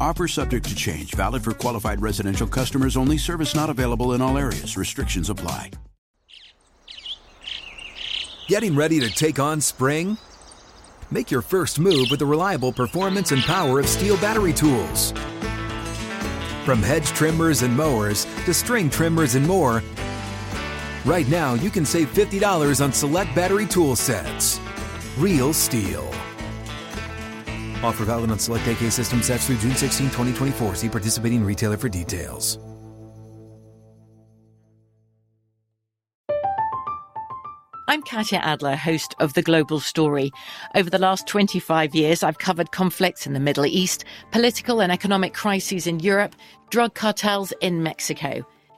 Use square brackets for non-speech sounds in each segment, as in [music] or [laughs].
Offer subject to change, valid for qualified residential customers only, service not available in all areas. Restrictions apply. Getting ready to take on spring? Make your first move with the reliable performance and power of STIHL battery tools. From hedge trimmers and mowers to string trimmers and more, right now you can save $50 on select battery tool sets. Real STIHL. Offer valid on select AK system sets through June 16, 2024. See participating retailer for details. I'm Katya Adler, host of The Global Story. Over the last 25 years, I've covered conflicts in the Middle East, political and economic crises in Europe, drug cartels in Mexico.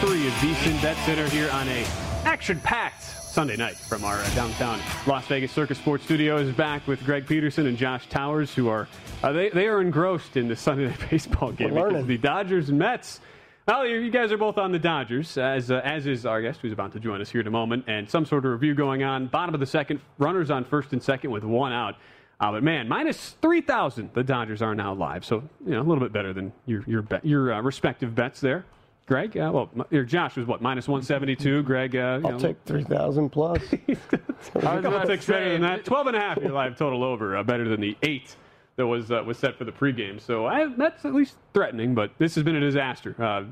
Three of VSIN Bet Center here on a action-packed Sunday night from our uh, downtown Las Vegas Circa Sports Studios. Back with Greg Peterson and Josh Towers, who are uh, they they are engrossed in the Sunday night [laughs] baseball game. The Dodgers and Mets. Well, you you guys are both on the Dodgers, as uh, as is our guest, who's about to join us here in a moment, and some sort of review going on. Bottom of the second, runners on first and second with one out. Uh, but man, minus three thousand, the Dodgers are now live, so you know a little bit better than your your bet, your uh, respective bets there. Greg, uh, well, m- your Josh was what minus one seventy two. Greg, uh, I'll know, take 3,000 plus. a couple picks better than that. Twelve and a half, your live total over, uh, better than the eight that was uh, was set for the pregame. So I, that's at least threatening, but this has been a disaster. Uh,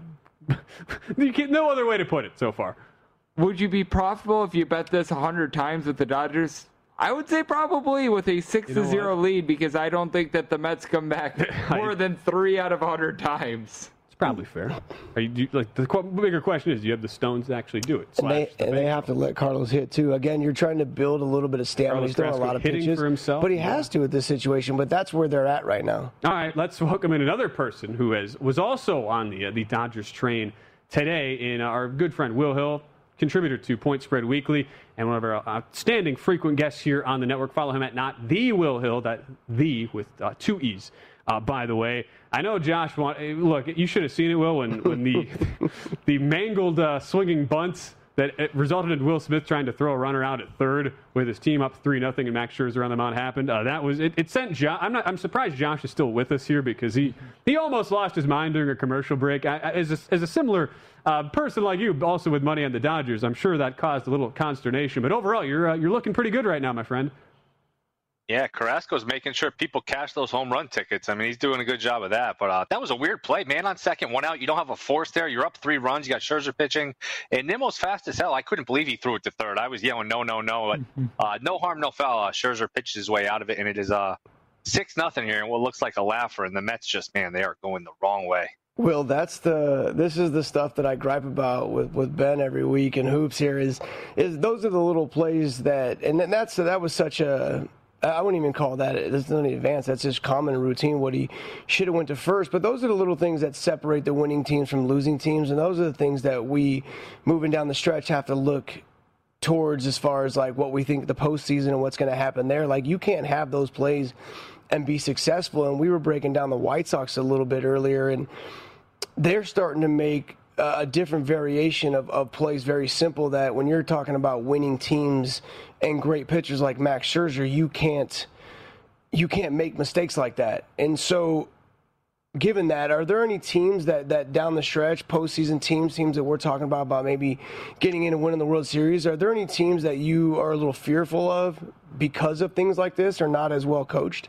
[laughs] you can't- no other way to put it so far. Would you be profitable if you bet this 100 times with the Dodgers? I would say probably with a 6 know to 0 what? lead because I don't think that the Mets come back [laughs] more than 3 out of 100 times. It's probably fair. Are you, do you- like the qu- bigger question is, do you have the stones to actually do it? And they, the and they have to let Carlos hit too. Again, you're trying to build a little bit of stamina. Carlos He's throwing a lot of hitting pitches for himself? but he Yeah. has to with this situation. But that's where they're at right now. All right, let's welcome in another person who has was also on the uh, the Dodgers train today in our good friend Will Hill, contributor to Point Spread Weekly and one of our outstanding frequent guests here on the network. Follow him at not the Will Hill, that the with uh, two e's. Uh, by the way, I know Josh. Want, eh, look, you should have seen it, Will, when when the [laughs] the mangled uh, swinging bunts that it resulted in Will Smith trying to throw a runner out at third with his team up three nothing and Max Scherzer on the mound happened. Uh, that was it, it. Sent Josh. I'm not. I'm surprised Josh is still with us here because he he almost lost his mind during a commercial break. I, I, as a, as a similar uh, person like you, also with money on the Dodgers, I'm sure that caused a little consternation. But overall, you're uh, you're looking pretty good right now, my friend. Yeah, Carrasco's making sure people cash those home run tickets. I mean, he's doing a good job of that. But uh, that was a weird play, man. On second, one out, you don't have a force there. You're up three runs. You got Scherzer pitching, and Nimmo's fast as hell. I couldn't believe he threw it to third. I was yelling, no, no, no. But [laughs] uh, no harm, no foul. Uh, Scherzer pitches his way out of it, and it is uh six nothing here, and what looks like a laugher. And the Mets just, man, they are going the wrong way. Well, that's the this is the stuff that I gripe about with, with Ben every week and hoops here is is those are the little plays that and then that's that was such a I wouldn't even call that it's not an advanced. That's just common routine. What he should have went to first. But those are the little things that separate the winning teams from losing teams, and those are the things that we, moving down the stretch, have to look towards as far as like what we think the postseason and what's going to happen there. Like you can't have those plays and be successful. And we were breaking down the White Sox a little bit earlier, and they're starting to make a different variation of, of plays very simple that when you're talking about winning teams and great pitchers like Max Scherzer, you can't you can't make mistakes like that. And so given that, are there any teams that, that down the stretch, postseason teams, teams that we're talking about, about maybe getting in and winning the World Series, are there any teams that you are a little fearful of because of things like this or not as well coached?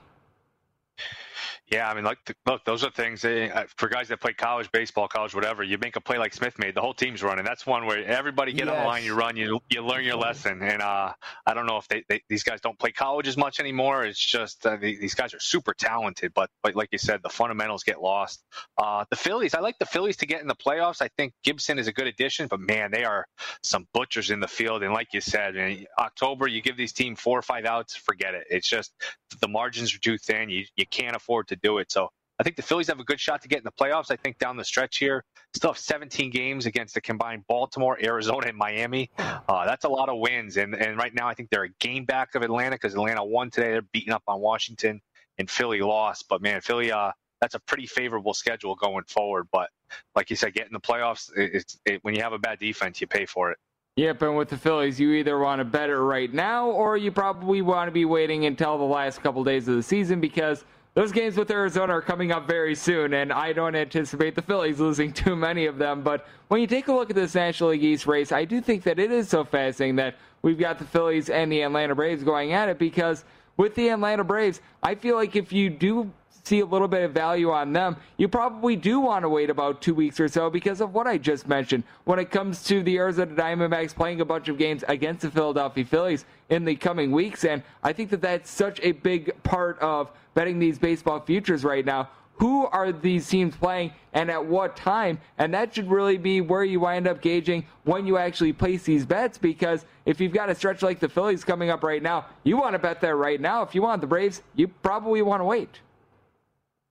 Yeah, I mean, like, look, those are things that, uh, for guys that play college baseball, college whatever. You make a play like Smith made, the whole team's running. That's one where everybody get yes. on the line, you run, you you learn your lesson. And uh, I don't know if they, they, these guys don't play college as much anymore. It's just uh, these guys are super talented, but but like you said, the fundamentals get lost. Uh, the Phillies, I like the Phillies to get in the playoffs. I think Gibson is a good addition, but man, they are some butchers in the field. And like you said, man, October, you give these team four or five outs, forget it. It's just the margins are too thin. You you can't afford to do it. So I think the Phillies have a good shot to get in the playoffs. I think down the stretch here, still have 17 games against the combined Baltimore, Arizona, and Miami. Uh, that's a lot of wins. And and right now, I think they're a game back of Atlanta because Atlanta won today. They're beating up on Washington, and Philly lost. But man, Philly, uh, that's a pretty favorable schedule going forward. But like you said, getting the playoffs, it, when you have a bad defense, you pay for it. Yep, and with the Phillies, you either want to bet it right now or you probably want to be waiting until the last couple days of the season because – those games with Arizona are coming up very soon, and I don't anticipate the Phillies losing too many of them. But when you take a look at this National League East race, I do think that it is so fascinating that we've got the Phillies and the Atlanta Braves going at it because with the Atlanta Braves, I feel like if you do see a little bit of value on them, you probably do want to wait about two weeks or so because of what I just mentioned. When it comes to the Arizona Diamondbacks playing a bunch of games against the Philadelphia Phillies in the coming weeks, and I think that that's such a big part of betting these baseball futures right now. Who are these teams playing and at what time? And that should really be where you wind up gauging when you actually place these bets because if you've got a stretch like the Phillies coming up right now, you want to bet there right now. If you want the Braves, you probably want to wait.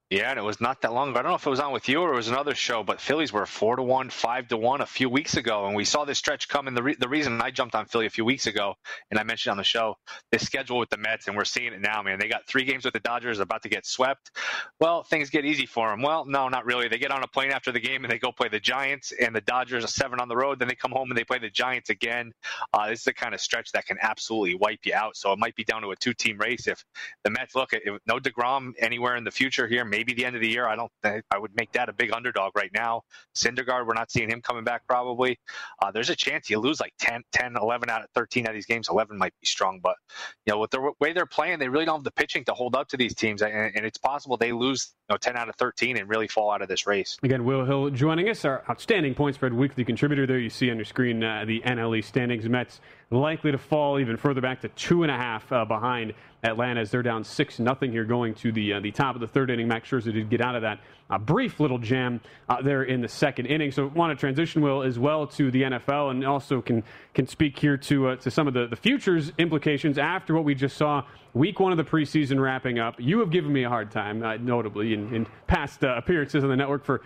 Yeah, and it was not that long ago. I don't know if it was on with you or it was another show, but Phillies were four to one, five to one a few weeks ago, and we saw this stretch come. And the re- the reason I jumped on Philly a few weeks ago, and I mentioned on the show, the schedule with the Mets, and we're seeing it now, man. They got three games with the Dodgers, about to get swept. Well, things get easy for them. Well, no, not really. They get on a plane after the game and they go play the Giants, and the Dodgers are seven on the road. Then they come home and they play the Giants again. Uh, this is the kind of stretch that can absolutely wipe you out. So it might be down to a two team race if the Mets look at no Degrom anywhere in the future here, maybe the end of the year. I don't think I would make that a big underdog right now. Syndergaard, we're not seeing him coming back probably. Uh, there's a chance you lose like 10, 10, 11 out of 13 out of these games. 11 might be strong, but you know with the way they're playing, they really don't have the pitching to hold up to these teams, and, and it's possible they lose you know 10 out of 13 and really fall out of this race. Again, Will Hill joining us, our outstanding point spread weekly contributor. There you see on your screen uh, the NLE standings. Mets likely to fall even further back to two and a half uh, behind Atlanta as they're down six nothing here going to the uh, the top of the third inning. Max Scherzer did get out of that uh, brief little jam uh, there in the second inning. So want to transition Will as well to the NFL and also can can speak here to uh, to some of the the futures implications after what we just saw week one of the preseason wrapping up. You have given me a hard time, uh, notably in, in past appearances on the network for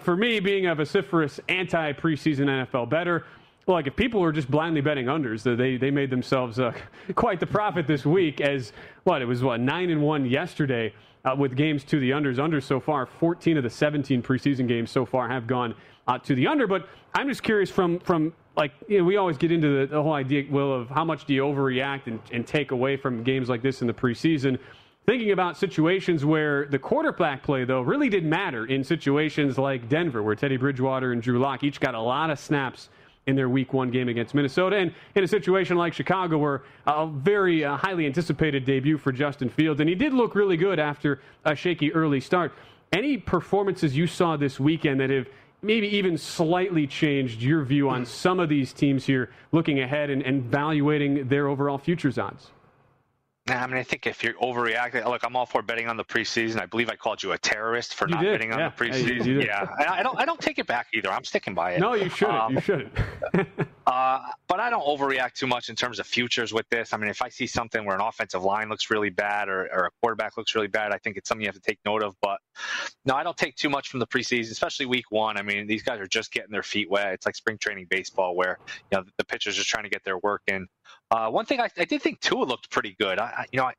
for me being a vociferous anti preseason NFL better. Well, like if people were just blindly betting unders, they they made themselves uh, [laughs] quite the profit this week. As what it was what nine and one yesterday uh, with games to the unders. Under so far, 14 of the 17 preseason games so far have gone uh, to the under. But I'm just curious from from like you know, we always get into the, the, whole idea, Will, of how much do you overreact and, and take away from games like this in the preseason. Thinking about situations where the quarterback play, though, really did matter in situations like Denver, where Teddy Bridgewater and Drew Lock each got a lot of snaps in their week one game against Minnesota. And in a situation like Chicago, where a very uh, highly anticipated debut for Justin Fields, and he did look really good after a shaky early start. Any performances you saw this weekend that have maybe even slightly changed your view on some of these teams here looking ahead and, and evaluating their overall futures odds? I mean, I think if you're overreacting, look, I'm all for betting on the preseason. I believe I called you a terrorist for you not did. betting on yeah. the preseason. Yeah, yeah. I, don't. I don't take it back either. I'm sticking by it. No, you shouldn't. Um, you shouldn't. [laughs] uh, but I don't overreact too much in terms of futures with this. I mean, if I see something where an offensive line looks really bad or, or a quarterback looks really bad, I think it's something you have to take note of. But no, I don't take too much from the preseason, especially week one. I mean, these guys are just getting their feet wet. It's like spring training baseball where you know the pitchers are trying to get their work in. Uh, one thing I, I, did think Tua looked pretty good. I, you know,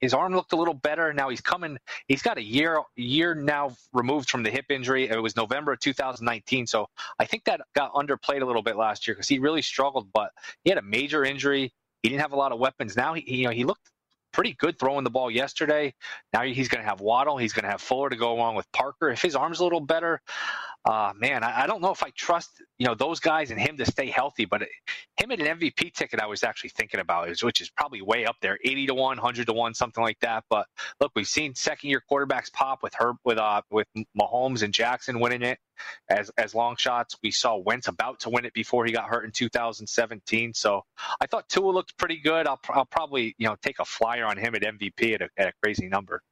his arm looked a little better. Now he's coming. He's got a year year now removed from the hip injury. It was November of 2019, so I think that got underplayed a little bit last year because he really struggled. But he had a major injury. He didn't have a lot of weapons. Now he, you know, he looked pretty good throwing the ball yesterday. Now he's going to have Waddle. He's going to have Fuller to go along with Parker. If his arm's a little better, uh, man, I, I, don't know if I trust you know those guys and him to stay healthy. But it, him at an MVP ticket, I was actually thinking about, which is probably way up there, eighty to one, hundred to one, something like that. But look, we've seen second year quarterbacks pop with her with uh with Mahomes and Jackson winning it as as long shots. We saw Wentz about to win it before he got hurt in 2017. So I thought Tua looked pretty good. I'll, I'll probably you know take a flyer on him at MVP at a, at a crazy number.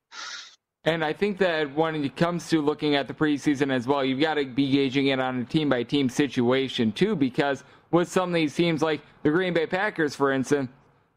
And I think that when it comes to looking at the preseason as well, you've got to be gauging it on a team by team situation too, because with some of these teams like the Green Bay Packers, for instance,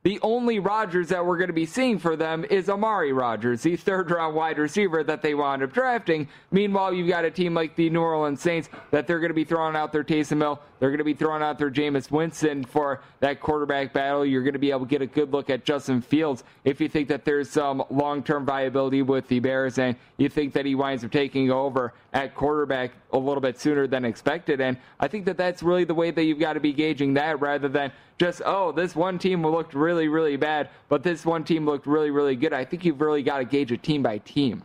the only Rodgers that we're going to be seeing for them is Amari Rodgers, the third round wide receiver that they wound up drafting. Meanwhile, you've got a team like the New Orleans Saints that they're going to be throwing out their Taysom Hill. They're going to be throwing out their Jameis Winston for that quarterback battle. You're going to be able to get a good look at Justin Fields if you think that there's some long term viability with the Bears and you think that he winds up taking over at quarterback a little bit sooner than expected. And I think that that's really the way that you've got to be gauging that rather than just, oh, this one team looked really, really bad, but this one team looked really, really good. I think you've really got to gauge it team by team.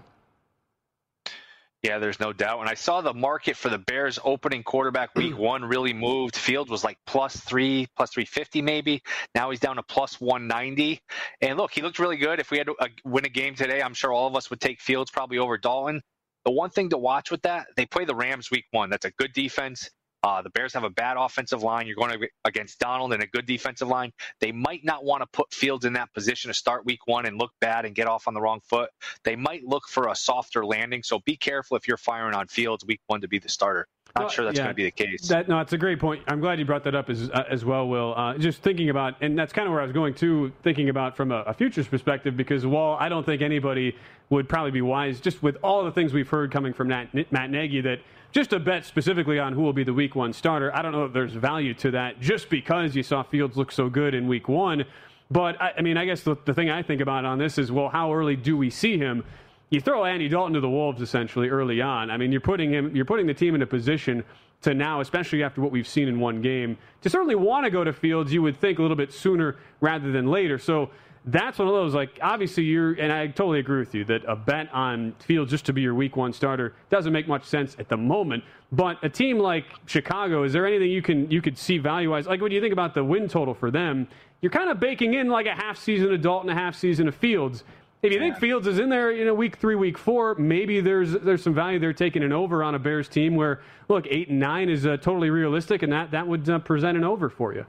Yeah, there's no doubt. And I saw the market for the Bears opening quarterback week [clears throat] one really moved. Fields was like plus three, plus 350 maybe. Now he's down to plus 190. And look, he looked really good. If we had to uh, win a game today, I'm sure all of us would take Fields probably over Dalton. The one thing to watch with that, they play the Rams week one. That's a good defense. Uh, the Bears have a bad offensive line. You're going to, against Donald and a good defensive line. They might not want to put Fields in that position to start week one and look bad and get off on the wrong foot. They might look for a softer landing. So be careful if you're firing on Fields week one to be the starter. Not well, sure that's yeah, going to be the case. That, no, it's a great point. I'm glad you brought that up as uh, as well, Will. Uh, just thinking about, and that's kind of where I was going to, thinking about from a, a, futures perspective, because while I don't think anybody would probably be wise, just with all the things we've heard coming from Matt Nagy, that just a bet specifically on who will be the week one starter. I don't know if there's value to that just because you saw Fields look so good in week one. But I, I mean, I guess the, the thing I think about on this is, well, how early do we see him? You throw Andy Dalton to the wolves essentially early on. I mean, you're putting him, you're putting the team in a position to now, especially after what we've seen in one game, to certainly want to go to Fields. You would think a little bit sooner rather than later. So that's one of those like obviously you're and I totally agree with you that a bet on Fields just to be your week one starter doesn't make much sense at the moment. But a team like Chicago, is there anything you can you could see value wise? Like when you think about the win total for them, you're kind of baking in like a half season of Dalton, a half season of Fields. If you think Fields is in there in a week three, week four, maybe there's there's some value there taking an over on a Bears team where look eight and nine is uh, totally realistic, and that that would uh, present an over for you.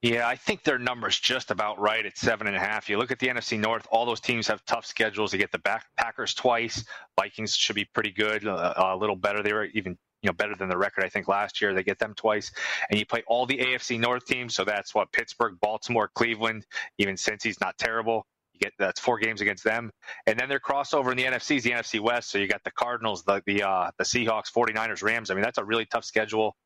Yeah, I think their number's just about right at seven and a half. You look at the NFC North; all those teams have tough schedules. They get the back Packers twice. Vikings should be pretty good, uh, a little better. They were even you know better than the record I think last year. They get them twice, and you play all the AFC North teams. So that's what Pittsburgh, Baltimore, Cleveland. Even Cincy's not terrible, you get that's four games against them, and then their crossover in the NFC is the NFC West. So you got the Cardinals, the the uh, the Seahawks, 49ers, Rams. I mean that's a really tough schedule.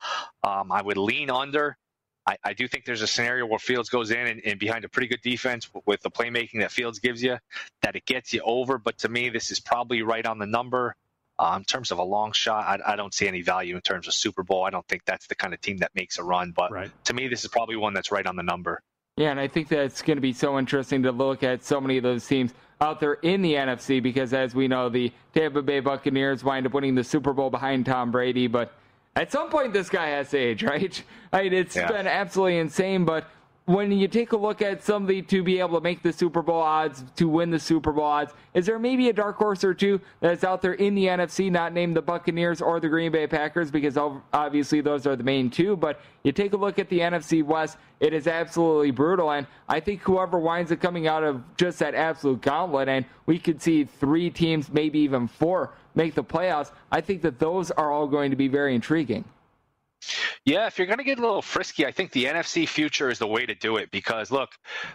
Um, I would lean under. I, I, do think there's a scenario where Fields goes in and, and, behind a pretty good defense with the playmaking that Fields gives you, that it gets you over. But to me, this is probably right on the number. Uh, in terms of a long shot, I, I, don't see any value in terms of Super Bowl. I don't think that's the kind of team that makes a run. But right. to me, this is probably one that's right on the number. Yeah, and I think that's going to be so interesting to look at so many of those teams out there in the NFC because, as we know, the Tampa Bay Buccaneers wind up winning the Super Bowl behind Tom Brady, but at some point, this guy has to age, right? I mean, it's yeah. been absolutely insane, but when you take a look at somebody to be able to make the Super Bowl odds, to win the Super Bowl odds, is there maybe a dark horse or two that's out there in the NFC, not named the Buccaneers or the Green Bay Packers, because obviously those are the main two. But you take a look at the NFC West, it is absolutely brutal. And I think whoever winds up coming out of just that absolute gauntlet, and we could see three teams, maybe even four, make the playoffs, I think that those are all going to be very intriguing. Yeah, if you're going to get a little frisky, I think the NFC future is the way to do it because look,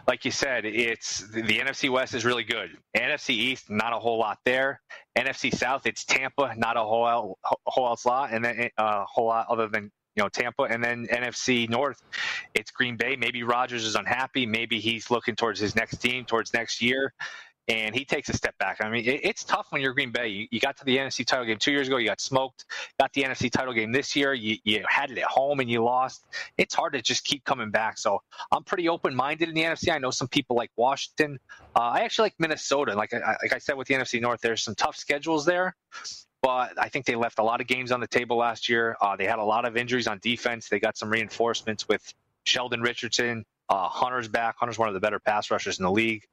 like you said, it's the, the NFC West is really good. NFC East, not a whole lot there. NFC South, it's Tampa, not a whole whole else lot, and then a uh, whole lot other than you know, Tampa, and then NFC North, it's Green Bay. Maybe Rodgers is unhappy. Maybe he's looking towards his next team, towards next year and he takes a step back. I mean, it, it's tough when you're Green Bay. You, you, got to the NFC title game two years ago, you got smoked. Got the NFC title game this year, you, you had it at home and you lost. It's hard to just keep coming back. So I'm pretty open minded in the NFC. I know some people like Washington. Uh, I actually like Minnesota. Like I, like I said with the NFC North, there's some tough schedules there. But I think they left a lot of games on the table last year. Uh, they had a lot of injuries on defense. They got some reinforcements with Sheldon Richardson, uh, Hunter's back. Hunter's one of the better pass rushers in the league.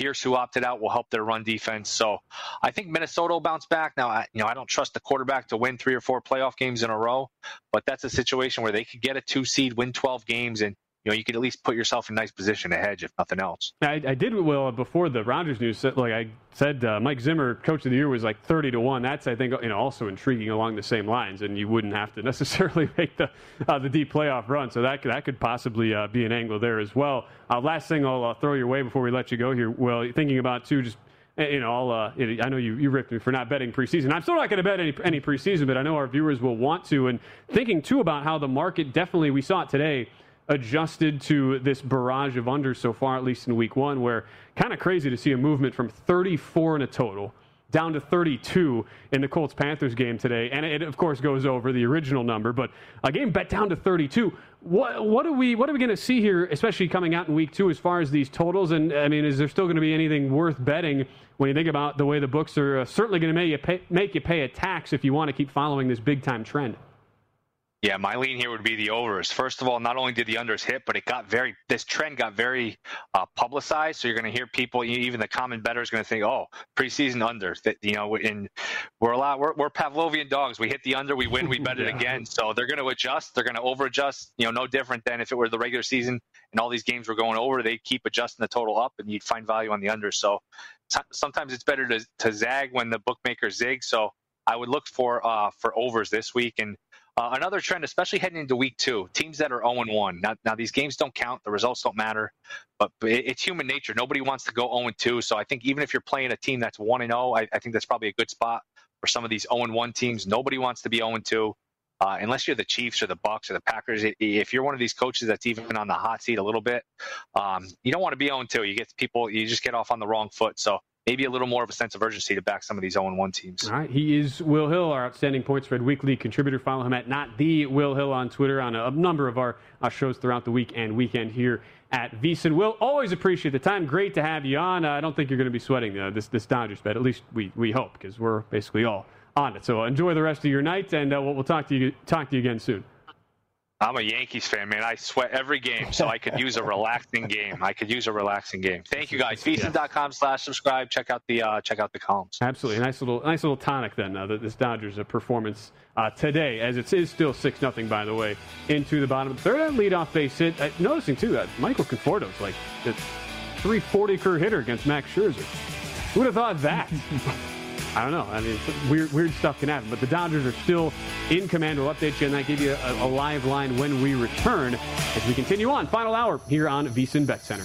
Pierce, who opted out, will help their run defense. So I think Minnesota will bounce back. Now, I, you know, I don't trust the quarterback to win three or four playoff games in a row, but that's a situation where they could get a two seed, win 12 games, and you know, you could at least put yourself in a nice position to hedge, if nothing else. I, I did well before the Rodgers news. Like I said, uh, Mike Zimmer, Coach of the Year, was like thirty to one. That's I think you know also intriguing along the same lines, and you wouldn't have to [laughs] necessarily make the uh, the deep playoff run. So that could, that could possibly uh, be an angle there as well. Uh, last thing I'll throw your way before we let you go here. Well, thinking about too, just eh, you know, uh, I know you, you ripped me for not betting preseason. I'm still not going to bet any, any preseason, but I know our viewers will want to. And thinking too about how the market definitely, we saw it today, adjusted to this barrage of unders so far, at least in week one, where kind of crazy to see a movement from 34 in a total down to 32 in the Colts Panthers game today. And it, of course, goes over the original number, but a game bet down to 32. What, what are we, what are we going to see here, especially coming out in week two, as far as these totals? And I mean, is there still going to be anything worth betting when you think about the way the books are uh, certainly going to make you, pay, make you pay a tax if you want to keep following this big time trend? Yeah, my lean here would be the overs. First of all, not only did the unders hit, but it got very this trend got very uh, publicized. So you're going to hear people, even the common bettor is going to think, "Oh, preseason unders." That you know, in we're a lot, we're, we're Pavlovian dogs. We hit the under, we win, we bet [laughs] yeah. it again. So they're going to adjust. They're going to over adjust. You know, no different than if it were the regular season and all these games were going over. They keep adjusting the total up, and you'd find value on the under. So t- sometimes it's better to to zag when the bookmakers zig. So I would look for uh, for overs this week and uh, another trend, especially heading into week two, teams that are 0 1. Now, now, these games don't count, the results don't matter, but, but it's human nature. Nobody wants to go 0 2. So I think even if you're playing a team that's 1 0, I, I think that's probably a good spot for some of these 0 1 teams. Nobody wants to be 0 2. Uh, unless you're the Chiefs or the Bucs or the Packers, if you're one of these coaches that's even on the hot seat a little bit, um, you don't want to be 0 2. You get people, you just get off on the wrong foot. So maybe a little more of a sense of urgency to back some of these 0 1 teams. All right. He is Will Hill, our outstanding points Spread Weekly contributor. Follow him at not the Will Hill on Twitter on a, number of our, our, shows throughout the week and weekend here at VSiN. Will, always appreciate the time. Great to have you on. Uh, I don't think you're going to be sweating uh, this, this Dodgers bet. At least we, we hope, because we're basically all on it. So enjoy the rest of your night, and uh, we'll, we'll talk to you talk to you again soon. I'm a Yankees fan, man. I sweat every game, so I could use a relaxing game. I could use a relaxing game. Thank you guys. VSiN.com slash subscribe. Check out the uh, check out the columns. Absolutely, nice little nice little tonic then. Uh, this Dodgers uh, performance uh, today, as it is still six nothing by the way, into the bottom of the third. Leadoff base hit. Uh, noticing too that Michael Conforto's like the 340 career hitter against Max Scherzer. Who would have thought that? [laughs] I don't know. I mean, weird, weird stuff can happen. But the Dodgers are still in command. We'll update you, and I give you a, a live line when we return as we continue on. Final hour here on VSiN Bet Center.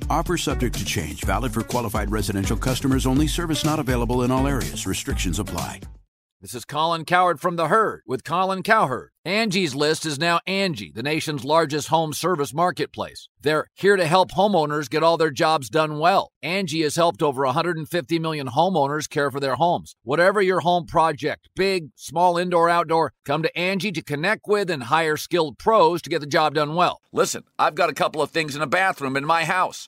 Offer subject to change. Valid for qualified residential customers only. Service not available in all areas. Restrictions apply. This is Colin Cowherd from The Herd with Colin Cowherd. Angie's List is now Angie, the nation's largest home service marketplace. They're here to help homeowners get all their jobs done well. Angie has helped over 150 million homeowners care for their homes. Whatever your home project, big, small, indoor, outdoor, come to Angie to connect with and hire skilled pros to get the job done well. Listen, I've got a couple of things in a bathroom in my house.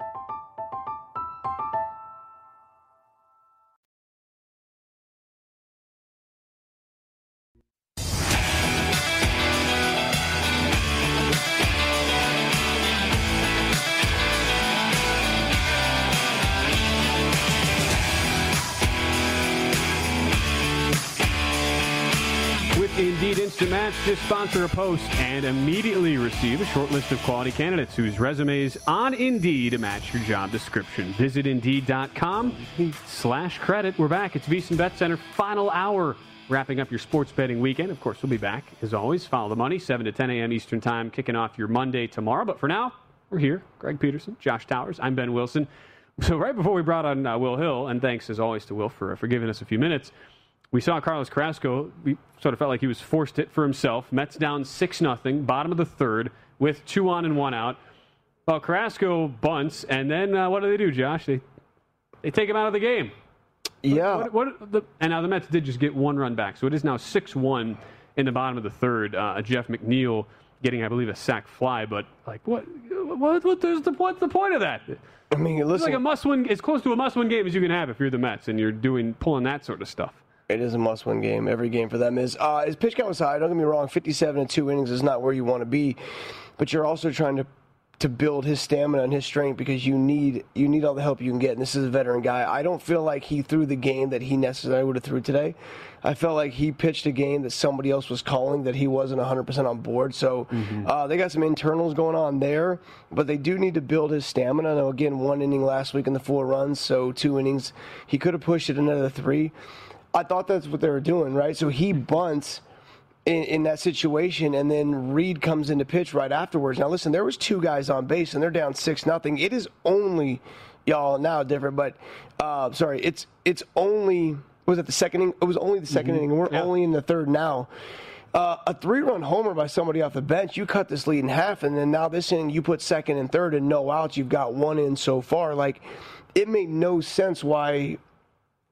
Indeed Instant Match. Just sponsor a post and immediately receive a short list of quality candidates whose resumes on Indeed match your job description. Visit Indeed.com slash credit. We're back. It's VSiN Bet Center final hour. Wrapping up your sports betting weekend. Of course, we'll be back as always. Follow the money, 7 to 10 a.m. Eastern Time, kicking off your Monday tomorrow. But for now, we're here. Greg Peterson, Josh Towers. I'm Ben Wilson. [laughs] So right before we brought on uh, Will Hill, and thanks as always to Will for, uh, for giving us a few minutes, we saw Carlos Carrasco. We sort of felt like he was forced it for himself. Mets down 6 0, bottom of the third, with two on and one out. Well, Carrasco bunts, and then uh, what do they do, Josh? They, they take him out of the game. Yeah. What, what, the, and now the Mets did just get one run back, so it is now 6 1 in the bottom of the third. Uh, Jeff McNeil getting, I believe, a sac fly, but like, what? What? what the, what's the point of that? I mean, listen. It's like a must-win. It's close to a must-win game as you can have if you're the Mets and you're doing pulling that sort of stuff. It is a must-win game. Every game for them is. Uh, his pitch count was high. Don't get me wrong. 57 and two innings is not where you want to be, but you're also trying to to build his stamina and his strength because you need you need all the help you can get. And this is a veteran guy. I don't feel like he threw the game that he necessarily would have threw today. I felt like he pitched a game that somebody else was calling that he wasn't 100% on board. So mm-hmm. uh, they got some internals going on there, but they do need to build his stamina. Now, again, one inning last week in the four runs, so two innings. He could have pushed it another three. I thought that's what they were doing, right? So he bunts in, in, that situation, and then Reed comes into pitch right afterwards. Now, listen, there was two guys on base, and they're down six nothing. It is only y'all now different, but uh, sorry, it's it's only was it the second inning? It was only the 2nd mm-hmm. inning. We're yeah. only in the third now. Uh, a three-run homer by somebody off the bench, you cut this lead in half, and then now this inning you put second and third and no outs. You've got one in so far. Like it made no sense why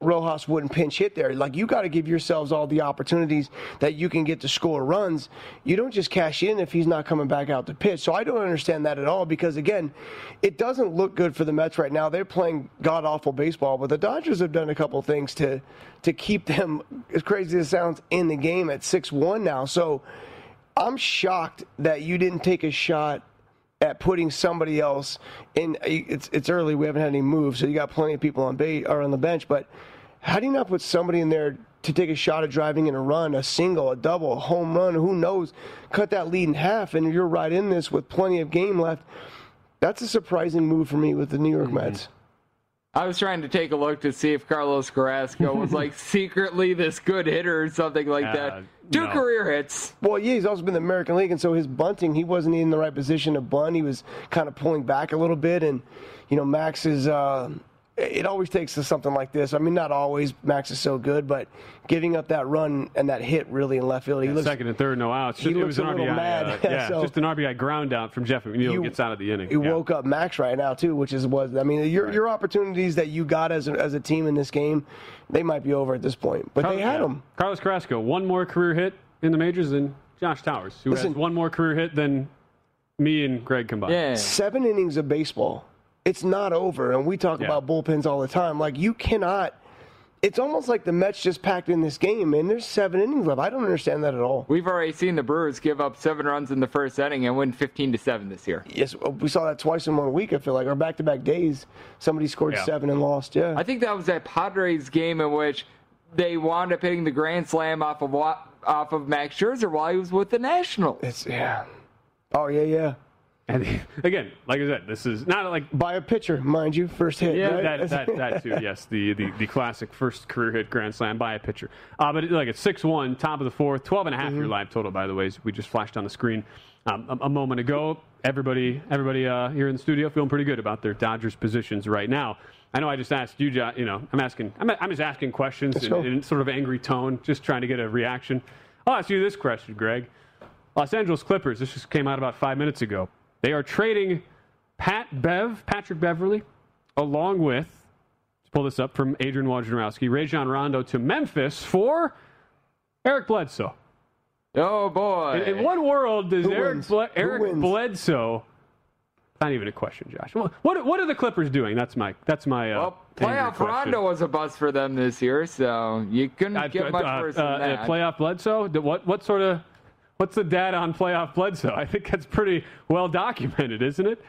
Rojas wouldn't pinch hit there. Like you got to give yourselves all the opportunities that you can get to score runs. You don't just cash in if he's not coming back out to pitch. So I don't understand that at all because again, it doesn't look good for the Mets right now. They're playing god awful baseball, but the Dodgers have done a couple things to to keep them as crazy as it sounds in the game at 6-1 now. So I'm shocked that you didn't take a shot at putting somebody else in. It's it's early. We haven't had any moves, so you got plenty of people on bait or on the bench. But how do you not put somebody in there to take a shot at driving in a run, a single, a double, a home run? Who knows? Cut that lead in half, and you're right in this with plenty of game left. That's a surprising move for me with the New York mm-hmm. Mets. I was trying to take a look to see if Carlos Carrasco was like [laughs] secretly this good hitter or something like Uh, that. Two no. career hits. Well, yeah, he's also been in the American League, and so his bunting, he wasn't in the right position to bunt. He was kind of pulling back a little bit, and you know, Max is. Uh, it always takes to something like this. I mean, not always. Max is so good, but giving up that run and that hit really in left field, he looks. Second and third, no outs. he Just- it was looks an a little RBI. mad. uh, [laughs] yeah, So- just an RBI ground out from Jeff McNeil You- gets out of the inning. It Yeah. woke up Max right now too, which is was I mean your your opportunities that you got as a, as a team in this game, they might be over at this point, but they Carlos- had yeah. them. Carlos Carrasco, one more career hit in the majors than Josh Towers, who Listen- has one more career hit than me and Greg combined. Yeah. Seven innings of baseball, it's not over, and we talk Yeah. about bullpens all the time. Like you cannot. It's almost like the Mets just packed in this game, and there's seven innings left. I don't understand that at all. We've already seen the Brewers give up seven runs in the first inning and win 15 to seven this year. Yes, we saw that twice in one week. I feel like, or back to back days, somebody scored Yeah. seven and lost. Yeah, I think that was that Padres game in which they wound up hitting the grand slam off of off of Max Scherzer while he was with the Nationals. it's yeah. Oh yeah, yeah. And again, like I said, this is not like By a pitcher, mind you, first hit. Yeah, right? that, that, that too. [laughs] Yes, the, the, the classic first career hit grand slam by a pitcher. Uh, but it, like it's six one, top of the fourth, 12 and a half your live total. By the way, as we just flashed on the screen um, a, a moment ago. Everybody, everybody uh, here in the studio feeling pretty good about their Dodgers positions right now. I know I just asked you, Jo- you know, I'm asking, I'm, I'm just asking questions in, in sort of angry tone, just trying to get a reaction. I'll ask you this question, Greg. Los Angeles Clippers, this just came out about five minutes ago. They are trading Pat Bev, Patrick Beverley, along with, let's pull this up from Adrian Wojnarowski, Rajon Rondo to Memphis for Eric Bledsoe. Oh boy! In, in what world does Who Eric. Ble- Eric? Bledsoe? Not even a question, Josh. What, what what are the Clippers doing? That's my that's my. Uh, well, playoff. Rondo was a bust for them this year, so you couldn't Uh, get much uh, worse uh, than that. uh, playoff Bledsoe. What what sort of what's the data on playoff Bledsoe? I think that's pretty well documented, isn't it?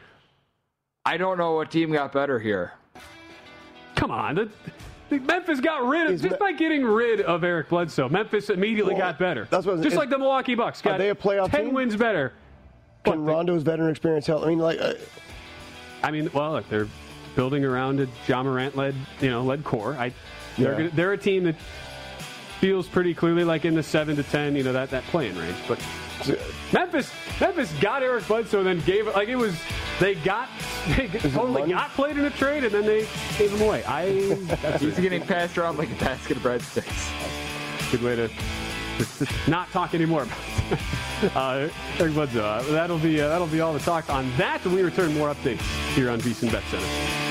I don't know what team got better here. Come on, the, the Memphis got rid of Is just Me- by getting rid of Eric Bledsoe. Memphis immediately Well, got better. that's what- just like the Milwaukee Bucks got they a playoff ten team? wins better. Can Rondo's veteran experience help? I mean, like, uh, I mean, well, look, they're building around a Ja Morant led, you know, led core. I, they're, Yeah. gonna, they're a team that feels pretty clearly like in the seven to ten, you know, that that playing range. But Memphis, Memphis got Eric Bledsoe, and then gave it like it was. They got, [laughs] they totally money? got played in a trade, and then they gave him away. I [laughs] that's He's getting passed around like a basket of breadsticks. good way to, to, [laughs] to not talk anymore about uh, Eric Bledsoe. Uh, that'll be uh, that'll be all the talk on that. When we return, more updates here on VSiN Bet Center.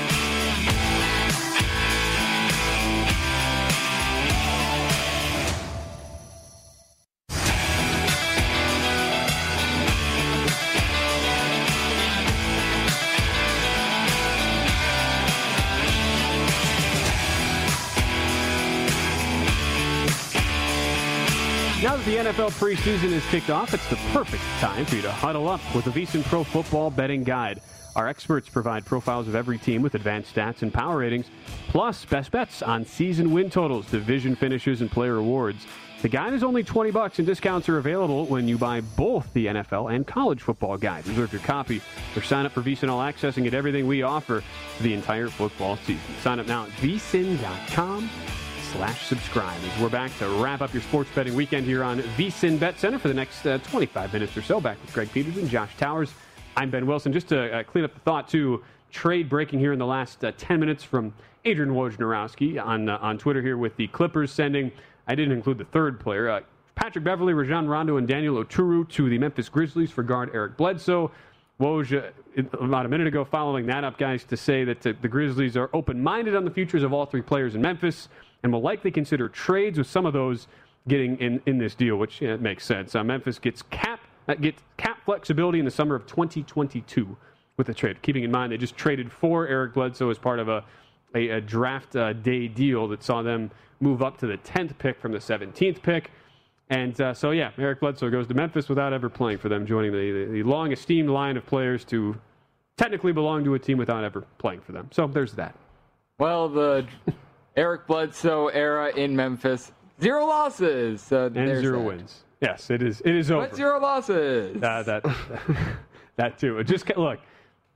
NFL preseason is kicked off, it's the perfect time for you to huddle up with the VSiN Pro Football Betting Guide. Our experts provide profiles of every team with advanced stats and power ratings, plus best bets on season win totals, division finishes, and player awards. The guide is only 20 bucks, and discounts are available when you buy both the NFL and college football guide. Reserve your copy or sign up for VSiN All Access and get everything we offer the entire football season. Sign up now at vsin.com slash subscribe as we're back to wrap up your sports betting weekend here on VSIN Bet Center for the next uh, 25 minutes or so. Back with Greg Peterson, Josh Towers. I'm Ben Wilson. Just to uh, clean up the thought, too, trade breaking here in the last uh, 10 minutes from Adrian Wojnarowski on, uh, on Twitter here with the Clippers sending, I didn't include the third player, uh, Patrick Beverley, Rajon Rondo, and Daniel Oturu to the Memphis Grizzlies for guard Eric Bledsoe. Woj, uh, about a minute ago, following that up, guys, to say that the Grizzlies are open minded on the futures of all three players in Memphis and will likely consider trades with some of those getting in, in this deal, which yeah, makes sense. Uh, Memphis gets cap uh, gets cap flexibility in the summer of 2022 with the trade. Keeping in mind they just traded for Eric Bledsoe as part of a a, a draft uh, day deal that saw them move up to the 10th pick from the 17th pick. And uh, so, yeah, Eric Bledsoe goes to Memphis without ever playing for them, joining the, the, the long esteemed line of players to technically belong to a team without ever playing for them. So there's that. Well, the Eric Bledsoe era in Memphis, zero losses. So And zero that. wins. Yes, it is. It is over. But zero losses. Uh, that [laughs] that too. It just look.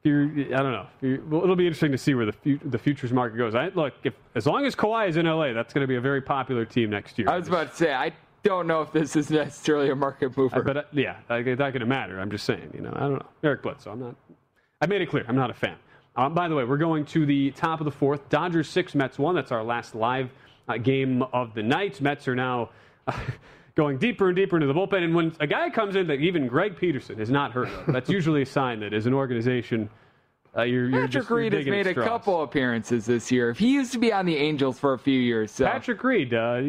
you're, I don't know. Well, it'll be interesting to see where the the futures market goes. I, look, if as long as Kawhi is in LA, that's going to be a very popular team next year. I was about to say, I don't know if this is necessarily a market mover. but uh, yeah, it's not going to matter. I'm just saying. You know, I don't know. Eric Bledsoe. I'm not. I made it clear. I'm not a fan. Um, by the way, we're going to the top of the fourth. Dodgers six, Mets one. That's our last live uh, game of the night. Mets are now. Uh, [laughs] going deeper and deeper into the bullpen. And when a guy comes in that even Greg Peterson has not heard of, that's usually a sign that as an organization, uh, you're, you're Patrick just you're Reed has made a couple appearances this year. He used to be on the Angels for a few years. So. Patrick Reed, uh,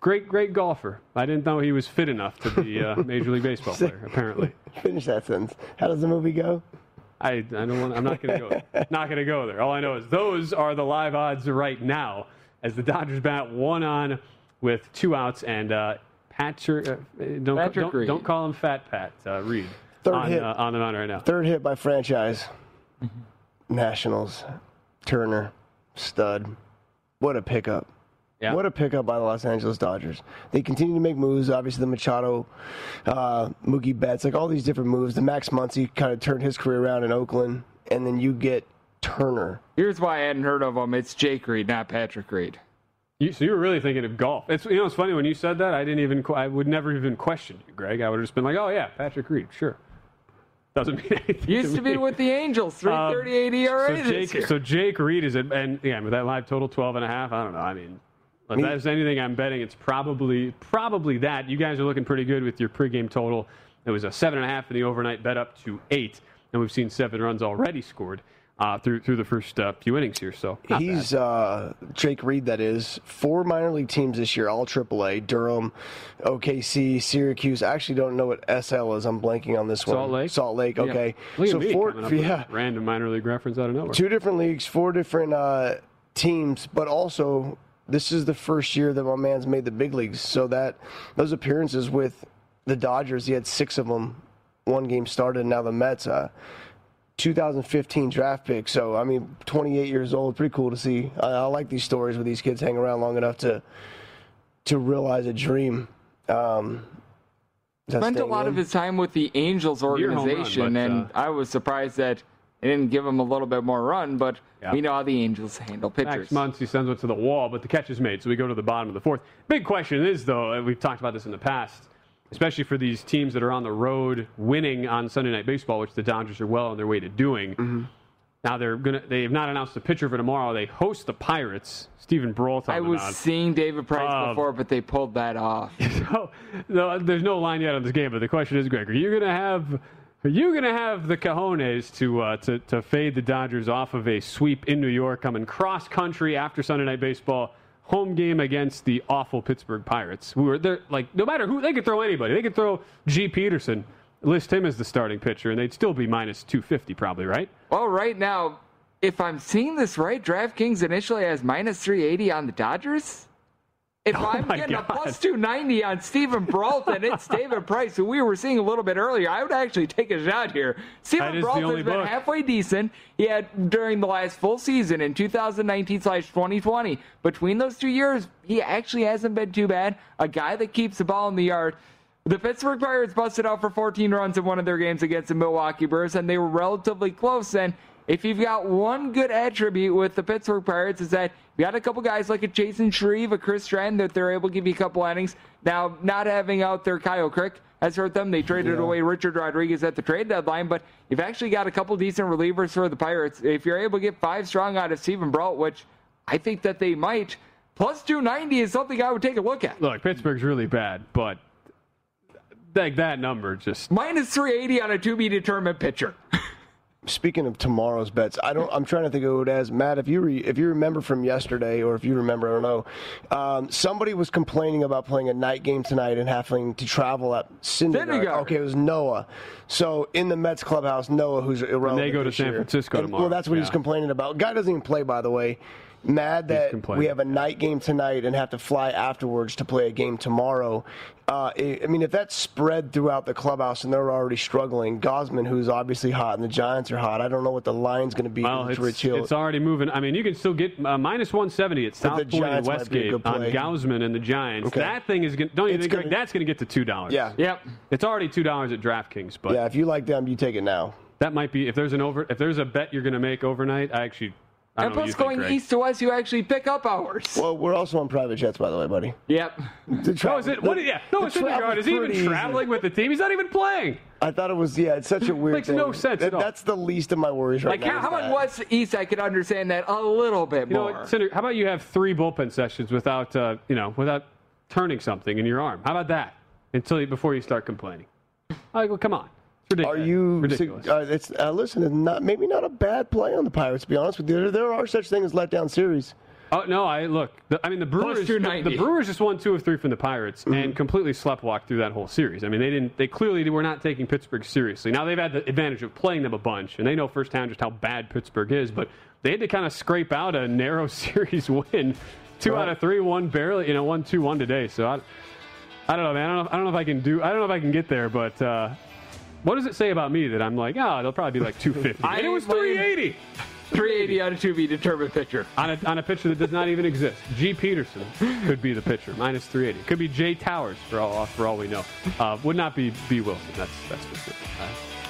great, great golfer. I didn't know he was fit enough to be a [laughs] Major League Baseball player. Apparently, Finish that sentence. How does the movie go? I, I don't want. I'm not going to go. There. [laughs] Not going to go there. All I know is those are the live odds right now as the Dodgers bat one on with two outs and uh, Patrick. Uh, don't Patrick don't, Reed. don't call him Fat Pat uh, Reed Third on, hit. uh, on the mound right now. Third hit by franchise. Nationals. Turner. Stud. What a pickup. Yeah. What a pickup by the Los Angeles Dodgers. They continue to make moves. Obviously, the Machado, uh, Mookie Betts, like all these different moves. The Max Muncy kind of turned his career around in Oakland, and then you get Turner. Here's why I hadn't heard of him. It's Jake Reed, not Patrick Reed. You, so you were really thinking of golf. It's you know it's funny when you said that I didn't even I would never even question you, Greg. I would have just been like, oh yeah, Patrick Reed, sure. Doesn't mean [laughs] anything. Used to be me. with the Angels, 338 ERA so this Jake, year. so Jake Reed is it, and yeah, with that live total 12 and a half. I don't know. I mean, if there's anything I'm betting, it's probably probably that. You guys are looking pretty good with your pregame total. It was a seven and a half in the overnight bet up to eight, and we've seen seven runs already scored uh, through through the first uh, few innings here. So He's uh, Jake Reed. That is four minor league teams this year, all AAA: Durham, OKC, Syracuse. I actually don't know what SL is. I'm blanking on this one. Salt Lake? Salt Lake. Okay. Look so four. coming up with Yeah. random minor league reference out of nowhere. two different leagues, four different uh, teams, but also this is the first year that my man's made the big leagues. So that those appearances with the Dodgers, he had six of them. One game started, and now the Mets. Uh, 2015 draft pick. So I mean, 28 years old. Pretty cool to see. I, I like these stories where these kids hang around long enough to to realize a dream. Um, Spent a lot in? of his time with the Angels Near home run, organization, but, and uh, I was surprised that they didn't give him a little bit more run. But Yeah. we know how the Angels handle pitchers. Max Muncy sends one to the wall, but the catch is made. So we go to the bottom of the fourth. Big question is, though, and we've talked about this in the past, especially for these teams that are on the road winning on Sunday Night Baseball, which the Dodgers are well on their way to doing. Mm-hmm. Now they're gonna. They have not announced a pitcher for tomorrow. They host the Pirates. Stephen Brault I was mound. seeing David Price Um, before, but they pulled that off. [laughs] So, no, there's no line yet on this game, but the question is, Greg, are you gonna have? Are you going to have the cojones to, uh, to to fade the Dodgers off of a sweep in New York, coming cross country after Sunday Night Baseball, home game against the awful Pittsburgh Pirates, who are they're like no matter who they could throw anybody, they could throw G. Peterson, list him as the starting pitcher, and they'd still be minus two fifty probably, right? Well, right now, if I'm seeing this right, DraftKings initially has minus 380 on the Dodgers. If [laughs] oh I'm Oh getting God. a plus 290 on Stephen Brault and it's [laughs] David Price, who we were seeing a little bit earlier, I would actually take a shot here. Stephen is the Brault only has been book. halfway decent. He had during the last full season in 2019 slash 2020. Between those two years, he actually hasn't been too bad. A guy that keeps the ball in the yard. The Pittsburgh Pirates busted out for 14 runs in one of their games against the Milwaukee Brewers, and they were relatively close. And if you've got one good attribute with the Pittsburgh Pirates, is that you got a couple guys like a Jason Shreve, a Chris Stratton, that they're able to give you a couple innings. Now, not having out their Kyle Crick has hurt them. They traded away Richard Rodriguez at the trade deadline, but you've actually got a couple decent relievers for the Pirates. If you're able to get five strong out of Stephen Brault, which I think that they might, plus 290 is something I would take a look at. Look, Pittsburgh's really bad, but like that number just Minus 380 on a to be determined pitcher. [laughs] Speaking of tomorrow's bets, I don't. I'm trying to think of it as Matt. If you re, if you remember from yesterday, or if you remember, I don't know. Um, somebody was complaining about playing a night game tonight and having to travel up Syndergaard. Syndergaard. Okay, it was Noah. So in the Mets clubhouse, Noah, who's irrelevant. They go to San year. Francisco And- tomorrow. Well, that's what he's complaining about. Guy doesn't even play, by the way. Mad that we have a night game tonight and have to fly afterwards to play a game tomorrow. Uh, I I mean, if that's spread throughout the clubhouse and they're already struggling, Gausman, who's obviously hot, and the Giants are hot, I don't know what the line's going to be Well, it's, Rich Hill. it's already moving. I mean, you can still get uh, minus 170 at South the Point and Giants might be a Westgate on play. Gausman and the Giants. Okay. That thing is going. Don't you It's think gonna- like, that's going to get to two dollars? Yeah. Yep. It's already two dollars at DraftKings, but yeah, if you like them, you take it now. that might be if there's an over if there's a bet you're going to make overnight. I actually I And don't know what plus, you think, going east to west, you actually pick up hours. Well, we're also on private jets, by the way, buddy. Yep. The Oh, travel- is it? What? the- Yeah. No, the it's in. Is he even pretty easy. traveling with the team? He's not even playing. I thought it was. Yeah, it's such a [laughs] weird. Makes thing. no sense That- at all. That's the least of my worries right Like, now. how, is how about west to east? I could understand that a little bit You know, more. what, Cinder, how about you have three bullpen sessions without, uh, you know, without turning something in your arm? How about that until you, before you start complaining? Like, well, come on, it's ridiculous. Are you? ridiculous? Uh, it's uh, listen. It's not maybe not a bad play on the Pirates. To be honest with you, there, there are such things as letdown series. Oh no! I look. The, I mean, the Brewers. The, the Brewers just won two of three from the Pirates Mm-hmm. and completely sleptwalked through that whole series. I mean, they didn't. They clearly were not taking Pittsburgh seriously. Now they've had the advantage of playing them a bunch, and they know firsthand just how bad Pittsburgh is. But they had to kind of scrape out a narrow [laughs] series win, two Right. out of three, one barely, you know, one two one today. So I, I don't know, man. I don't know. I don't know if I can do. I don't know if I can get there, but. Uh, what does it say about me that I'm like, oh, they'll probably be like 250? [laughs] I and it was 380 380 on a to be determined pitcher. on a, on a pitcher that does not even exist. G. Peterson could be the pitcher, minus 380. Could be Jay Towers for all for all we know. Uh, would not be B. Wilson. That's that's for sure.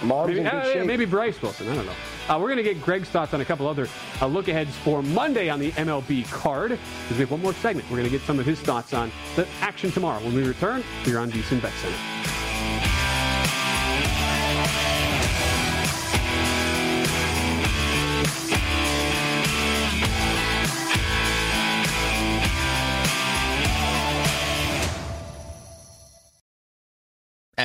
Uh, maybe, uh, maybe Bryce Wilson. I don't know. Uh, we're going to get Greg's thoughts on a couple other uh, look aheads for Monday on the MLB card. Because we have one more segment. We're going to get some of his thoughts on the action tomorrow when we return here on VSIN Bet Center.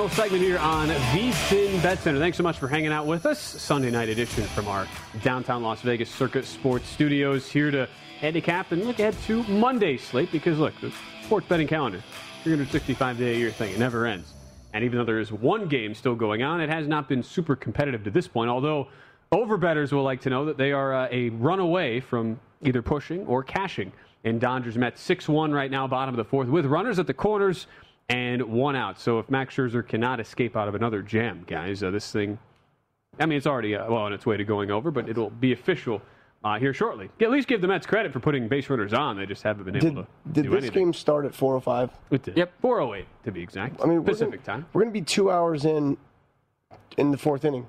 Final segment here on VSIN Bet Center. Thanks so much for hanging out with us. Sunday night edition from our downtown Las Vegas Circa Sports Studios here to handicap and look ahead to Monday's slate because, look, the sports betting calendar, 365 day a year thing, it never ends. And even though there is one game still going on, it has not been super competitive to this point, although overbetters will like to know that they are uh, a run away from either pushing or cashing. And Dodgers met 6 1 right now, bottom of the fourth, with runners at the corners and one out. So if Max Scherzer cannot escape out of another jam, guys, uh, this thing, I mean, it's already uh, well on its way to going over, but it'll be official uh, here shortly. At least give the Mets credit for putting base runners on. They just haven't been able Did, to did do this anything. game start at 4:05? It did. Yep, 408 to be exact. I mean, we're gonna, time. We're going to be two hours in in the fourth inning.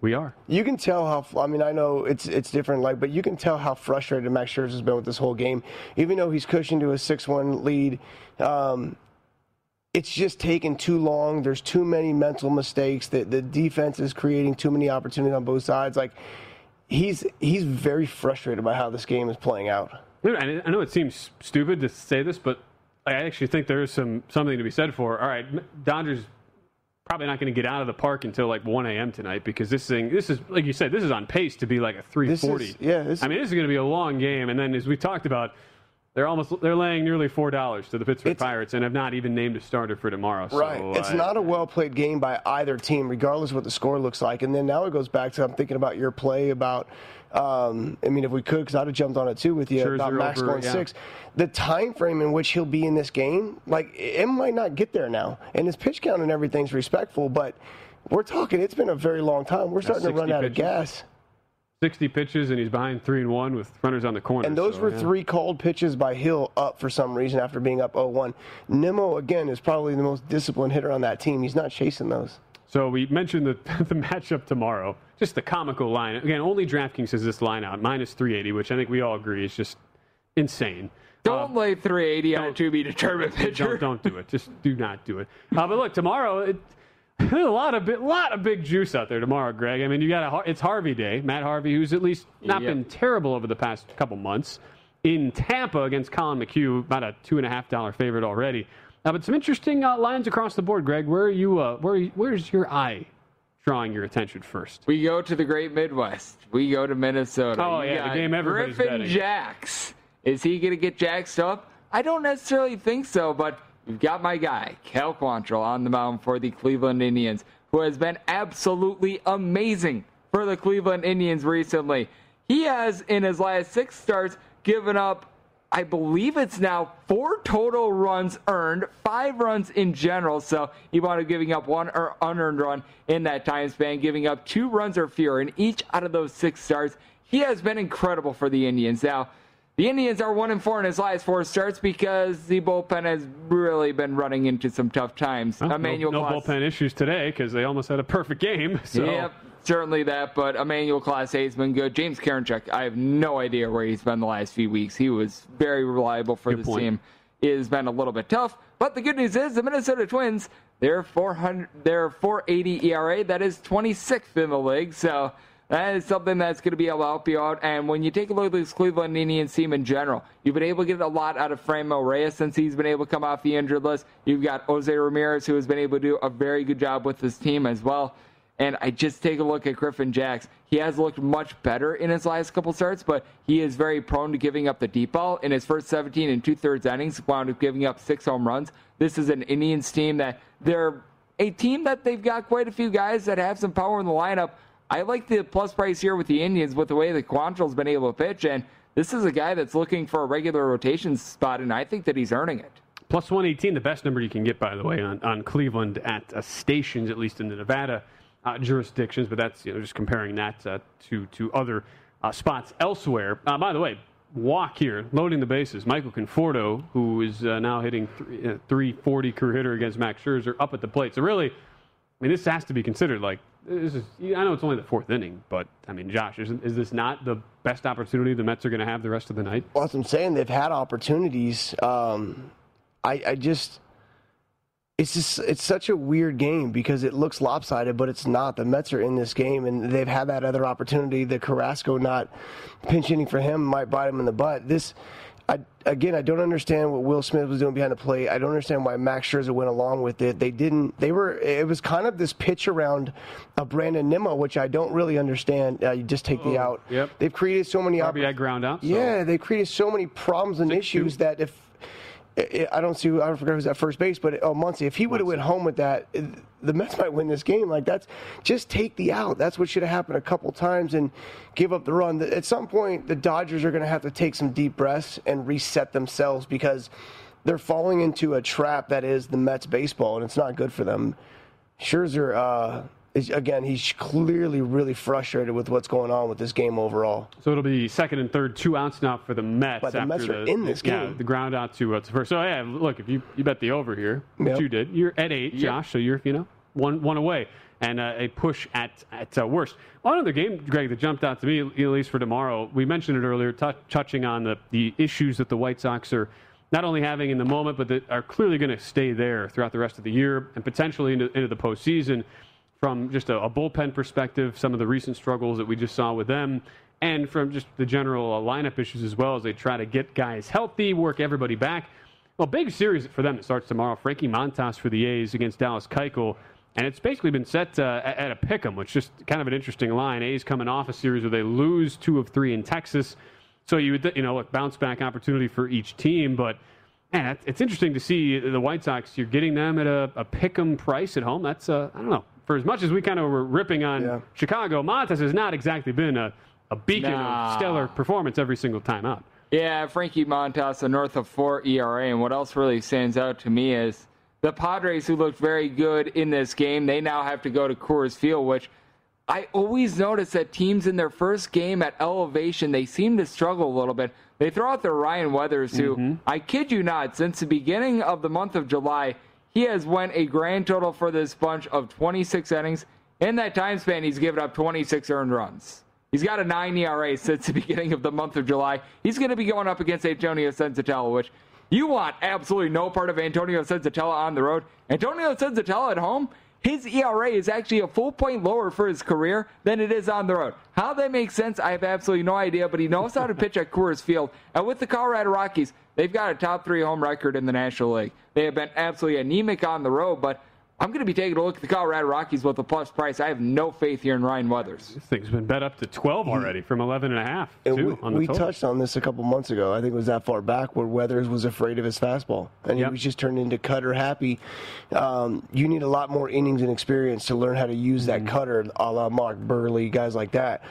We are. You can tell how. I mean, I know it's it's different, like, but you can tell how frustrated Max Scherzer has been with this whole game. Even though he's cushioned to a six-one lead, um, it's just taken too long. There's too many mental mistakes. That the defense is creating too many opportunities on both sides. Like, he's he's very frustrated by how this game is playing out. I know it seems stupid to say this, but I actually think there is some something to be said for. All right, Dodgers probably not going to get out of the park until like 1 a.m. tonight because this thing, this is like you said, this is on pace to be like a 340. This is- yeah, this- I mean, this is going to be a long game, and then as we talked about. They're almost they're laying nearly four dollars to the Pittsburgh It's- Pirates and have not even named a starter for tomorrow. So, Right. It's uh, not a well played game by either team, regardless of what the score looks like. And then now it goes back to I'm thinking about your play about. Um, I mean, if we could, because I'd have jumped on it too with you Scherzer about Max over, going yeah. six. The time frame in which he'll be in this game, like it might not get there now. And his pitch count and everything's respectful, but we're talking. It's been a very long time. We're starting to 60 run out of gas. 60 pitches and he's behind three and one with runners on the corner. And those so, were yeah. three called pitches by Hill up for some reason after being up 0-1. Nimmo again is probably the most disciplined hitter on that team. He's not chasing those. So we mentioned the, [laughs] the matchup tomorrow. Just the comical line. Again, only DraftKings has this line out, minus 380, which I think we all agree is just insane. Don't lay 380 on a to be determined [laughs] pitcher. Don't, don't do it. Just do not do it. Uh, but look, tomorrow, it, a lot of bit, lot of big juice out there tomorrow, Greg. I mean, you got a it's Harvey Day, Matt Harvey, who's at least not Yep. been terrible over the past couple months in Tampa against Collin McHugh, about a two and a half dollar favorite already. Uh, but some interesting uh, lines across the board, Greg. Where are you? Uh, where where's your eye drawing your attention first? We go to the Great Midwest. We go to Minnesota. Oh, You yeah, the game everybody's Griffin betting. Jax. Is he going to get jaxed up? I don't necessarily think so, but you've got my guy, Cal Quantrill, on the mound for the Cleveland Indians, who has been absolutely amazing for the Cleveland Indians recently. He has, in his last six starts, given up I believe it's now four total runs earned, five runs in general. So he wound up giving up one or unearned run in that time span, giving up two runs or fewer in each out of those six starts. He has been incredible for the Indians. Now, the Indians are one and four in his last four starts because the bullpen has really been running into some tough times. Well, no- Emmanuel no, Clase- bullpen issues today because they almost had a perfect game. [laughs] So. Yep, certainly that. But Emmanuel Clase has been good. James Karinchak, I have no idea where he's been the last few weeks. He was very reliable for Good this point. team. It has been a little bit tough, but the good news is the Minnesota Twins. They're 400. They're 480 ERA. That is 26th in the league. So that is something that's going to be able to help you out. And when you take a look at this Cleveland Indians team in general, you've been able to get a lot out of Franmil Reyes since he's been able to come off the injured list. You've got Jose Ramirez, who has been able to do a very good job with this team as well. And I just take a look at Griffin Jax. He has looked much better in his last couple starts, but he is very prone to giving up the deep ball. In his first 17 and two thirds innings, wound up giving up six home runs. This is an Indians team that they're a team that they've got quite a few guys that have some power in the lineup. I like the plus price here with the Indians with the way that Quantrill's been able to pitch, and this is a guy that's looking for a regular rotation spot, and I think that he's earning it. Plus 118, the best number you can get, by the way, on, on Cleveland at uh, stations, at least in the Nevada uh, jurisdictions. But that's you know just comparing that uh, to to other uh, spots elsewhere. Uh, by the way, walk here, loading the bases. Michael Conforto, who is uh, now hitting three, uh, 340 career hitter against Max Scherzer, up at the plate. So really, I mean, this has to be considered like is. I know it's only the fourth inning, but I mean, Josh, is, is this not the best opportunity the Mets are going to have the rest of the night? Well, that's what I'm saying. They've had opportunities. Um, I, I just, it's just, it's such a weird game because it looks lopsided, but it's not. The Mets are in this game, and they've had that other opportunity. The Carrasco not pinch hitting for him might bite him in the butt. This, I, again, I don't understand what Will Smith was doing behind the plate. I don't understand why Max Scherzer went along with it. They didn't. They were. It was kind of this pitch around a Brandon Nimmo, which I don't really understand. Uh, you just take the out. yep. They've created so many. RBI ground out. so- yeah, they created so many problems and issues that if I I don't see, I don't forget who's at first base, but oh, Muncy, if he would have went home with that, the Mets might win this game. Like that's just take the out. That's what should have happened a couple times and give up the run. At some point, the Dodgers are going to have to take some deep breaths and reset themselves because they're falling into a trap that is the Mets baseball, and it's not good for them. Scherzer, uh, is, again, he's clearly really frustrated with what's going on with this game overall. So it'll be second and third, two outs now for the Mets. But the after Mets are the, in this yeah, game. the ground out to, uh, to first. So yeah, look, if you, you bet the over here, which Yep. you did, you're at eight, Josh. So you're you know one one away, and uh, a push at at uh, worst. One other game, Greg, that jumped out to me, at least for tomorrow. We mentioned it earlier, tou touching on the the issues that the White Sox are. Not only having in the moment, but that are clearly going to stay there throughout the rest of the year and potentially into, into the postseason from just a, a bullpen perspective, some of the recent struggles that we just saw with them, and from just the general uh, lineup issues as well as they try to get guys healthy, work everybody back. Well, big series for them that starts tomorrow. Frankie Montas for the A's against Dallas Keuchel. And it's basically been set uh, at a pick 'em, which is just kind of an interesting line. A's coming off a series where they lose two of three in Texas. So you would, you know, a bounce back opportunity for each team. But man, it's- it's interesting to see the White Sox. You're getting them at a, a pick 'em price at home. That's uh, I don't know. For as much as we kind of were ripping on Yeah. Chicago, Montas has not exactly been a, a beacon Nah. of stellar performance every single time out. Yeah, Frankie Montas, a north of four ERA, and what else really stands out to me is the Padres, who looked very good in this game. They now have to go to Coors Field, which I always notice that teams in their first game at elevation they seem to struggle a little bit. They throw out their Ryan Weathers, who mm-hmm. I kid you not, since the beginning of the month of July, he has went a grand total for this bunch of 26 innings. In that time span, he's given up 26 earned runs. He's got a 9 ERA since the [laughs] beginning of the month of July. He's going to be going up against Antonio Senzatela, which you want absolutely no part of Antonio Senzatela on the road. Antonio Senzatela at home, his ERA is actually a full point lower for his career than it is on the road. How that makes sense, I have absolutely no idea, but he knows how to [laughs] pitch at Coors Field. And with the Colorado Rockies, they've got a top three home record in the National League. They have been absolutely anemic on the road, but I'm going to be taking a look at the Colorado Rockies with a plus price. I have no faith here in Ryan Weathers. This thing's been bet up to 12 already from 11 and a half, And too, we, on the we touched on this a couple months ago. I think it was that far back where Weathers was afraid of his fastball, and Yep. he was just turned into cutter happy. Um, you need a lot more innings and experience to learn how to use that Mm-hmm. cutter, a la Mark Buehrle, guys like that.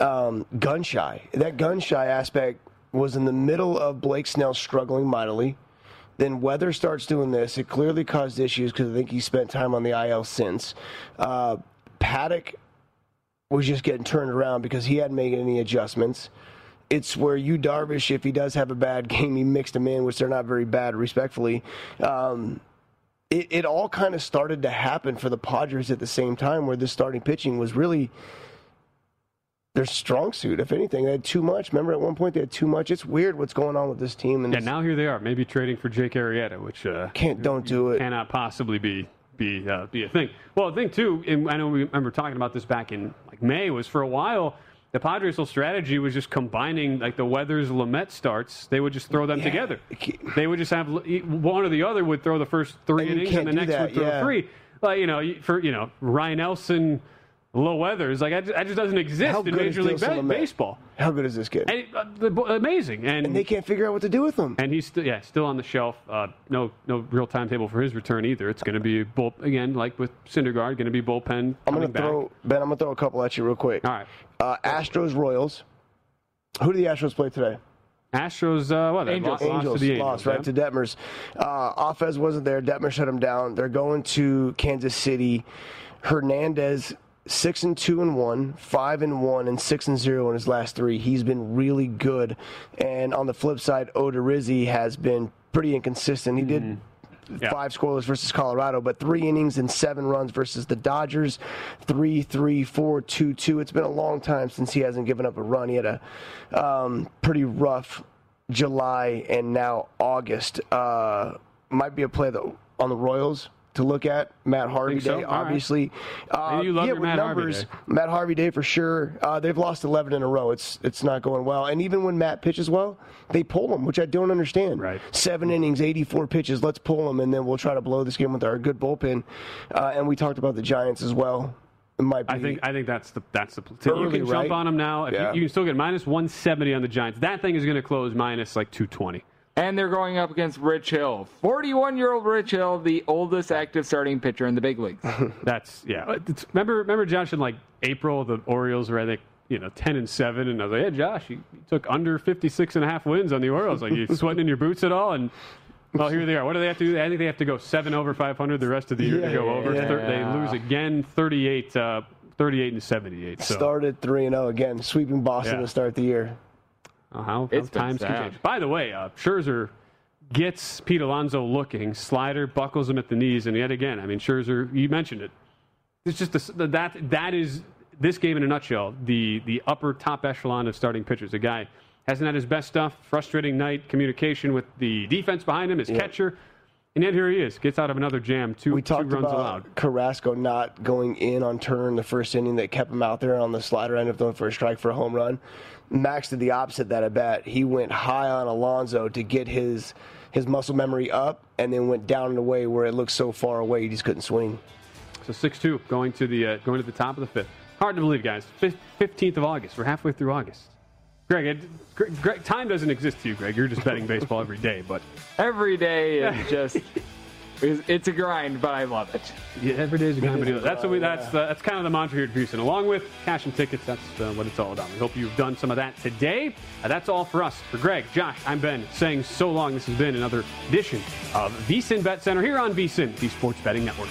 Um, gun shy. That gun shy aspect was in the middle of Blake Snell struggling mightily. Then Weather starts doing this. It clearly caused issues because I think he spent time on the IL since. Uh, Paddock was just getting turned around because he hadn't made any adjustments. It's where you Darvish, if he does have a bad [laughs] game, he mixed them in, which they're not very bad, respectfully. Um, it, it all kind of started to happen for the Padres at the same time, where this starting pitching was really their strong suit. If anything, they had too much. Remember, at one point they had too much. It's weird what's going on with this team, and Yeah, now here they are, maybe trading for Jake Arrieta, which uh, can't don't do it. cannot possibly be be uh, be a thing. Well, the thing too, and I know we remember talking about this back in like May, was for a while the Padres' whole strategy was just combining like the Weathers Lamet starts. They would just throw them Yeah. together. They would just have one or the other would throw the first three And innings, and the next that, would throw yeah. three. Like you know, for you know Ryan Nelson. Low weathers, like that just, that just doesn't exist How in good is Major League Dilson Ba- Lamet? Baseball. How good is this kid? And, uh, the- amazing, and, And they can't figure out what to do with him. and he's still yeah still on the shelf. Uh, no no real timetable for his return either. It's going to be bull again like with Syndergaard, going to be bullpen. I'm coming gonna back. throw Ben. I'm gonna throw a couple at you real quick. All right, Uh, Astros Royals. Who do the Astros play today? Astros. Uh, what they Angels. lost, lost Angels to the Angels, lost right yeah. to Detmers. Uh, Offez wasn't there. Detmer shut him down. They're going to Kansas City. Hernandez six and two and one, five and one, and six and zero in his last three. He's been really good. And on the flip side, Odorizzi has been pretty inconsistent. He did. Mm-hmm. Yeah. Five scoreless versus Colorado, but three innings and seven runs versus the Dodgers. Three, three, four, two, two. It's been a long time since he hasn't given up a run. He had a um, pretty rough July and now August. Uh, might be a play though on the Royals. To look at. Matt Harvey so? Day, All right. obviously. Uh, you love yeah, your with Matt Harvey numbers, Day. Matt Harvey Day for sure. Uh, they've lost 11 in a row. It's it's not going well. And even when Matt pitches well, they pull him, which I don't understand. Right. Seven innings, 84 pitches. Let's pull him, and then we'll try to blow this game with our good bullpen. Uh, and we talked about the Giants as well. I think I think that's the that's the you Early, can right? jump on them now. If Yeah. you, you can still get minus 170 on the Giants. That thing is going to close minus like 220. And they're going up against Rich Hill. 41 year old Rich Hill, the oldest active starting pitcher in the big leagues. [laughs] That's yeah. It's, remember remember Josh in like April the Orioles were I think you know 10 and 7 and I was like, "Hey Josh, you, you took under 56 and a half wins on the Orioles. Like you [laughs] sweating in your boots at all?" And well, here they are. What do they have to do? I think they have to go 7 over 500 the rest of the year to go yeah, over. yeah. Thir- they lose again 38 uh, 38 and 78. So started 3 and 0 again, sweeping Boston Yeah. to start the year. Uh, how, how times can change. By the way, uh, Scherzer gets Pete Alonso looking, slider buckles him at the knees, and yet again, I mean, Scherzer, you mentioned it. It's just the, that that is this game in a nutshell. The the upper top echelon of starting pitchers. The guy hasn't had his best stuff. Frustrating night communication with the defense behind him, his catcher, and yet here he is. Gets out of another jam. Two, We two talked runs about allowed. Carrasco not going in on turn the first inning that kept him out there on the slider end of throwing for a strike for a home run. Max did the opposite that at bat. He went high on Alonso to get his his muscle memory up, and then went down in a way where it looked so far away he just couldn't swing. So six two going to the uh, going to the top of the fifth. Hard to believe, guys. Fifteenth of August. We're halfway through August. Greg, it, Greg, Greg, time doesn't exist to you, Greg. You're just betting baseball every day, but Every day is just, it's, it's a grind, but I love it. yeah, every day is a comedy. That's what we. That's uh, that's kind of the mantra here at Houston. Along with cash and tickets, that's uh, what it's all about. We hope you've done some of that today. Uh, that's all for us. For Greg, Josh, I'm Ben. Saying so long. This has been another edition of VSIN Bet Center here on VSIN, the Sports Betting Network.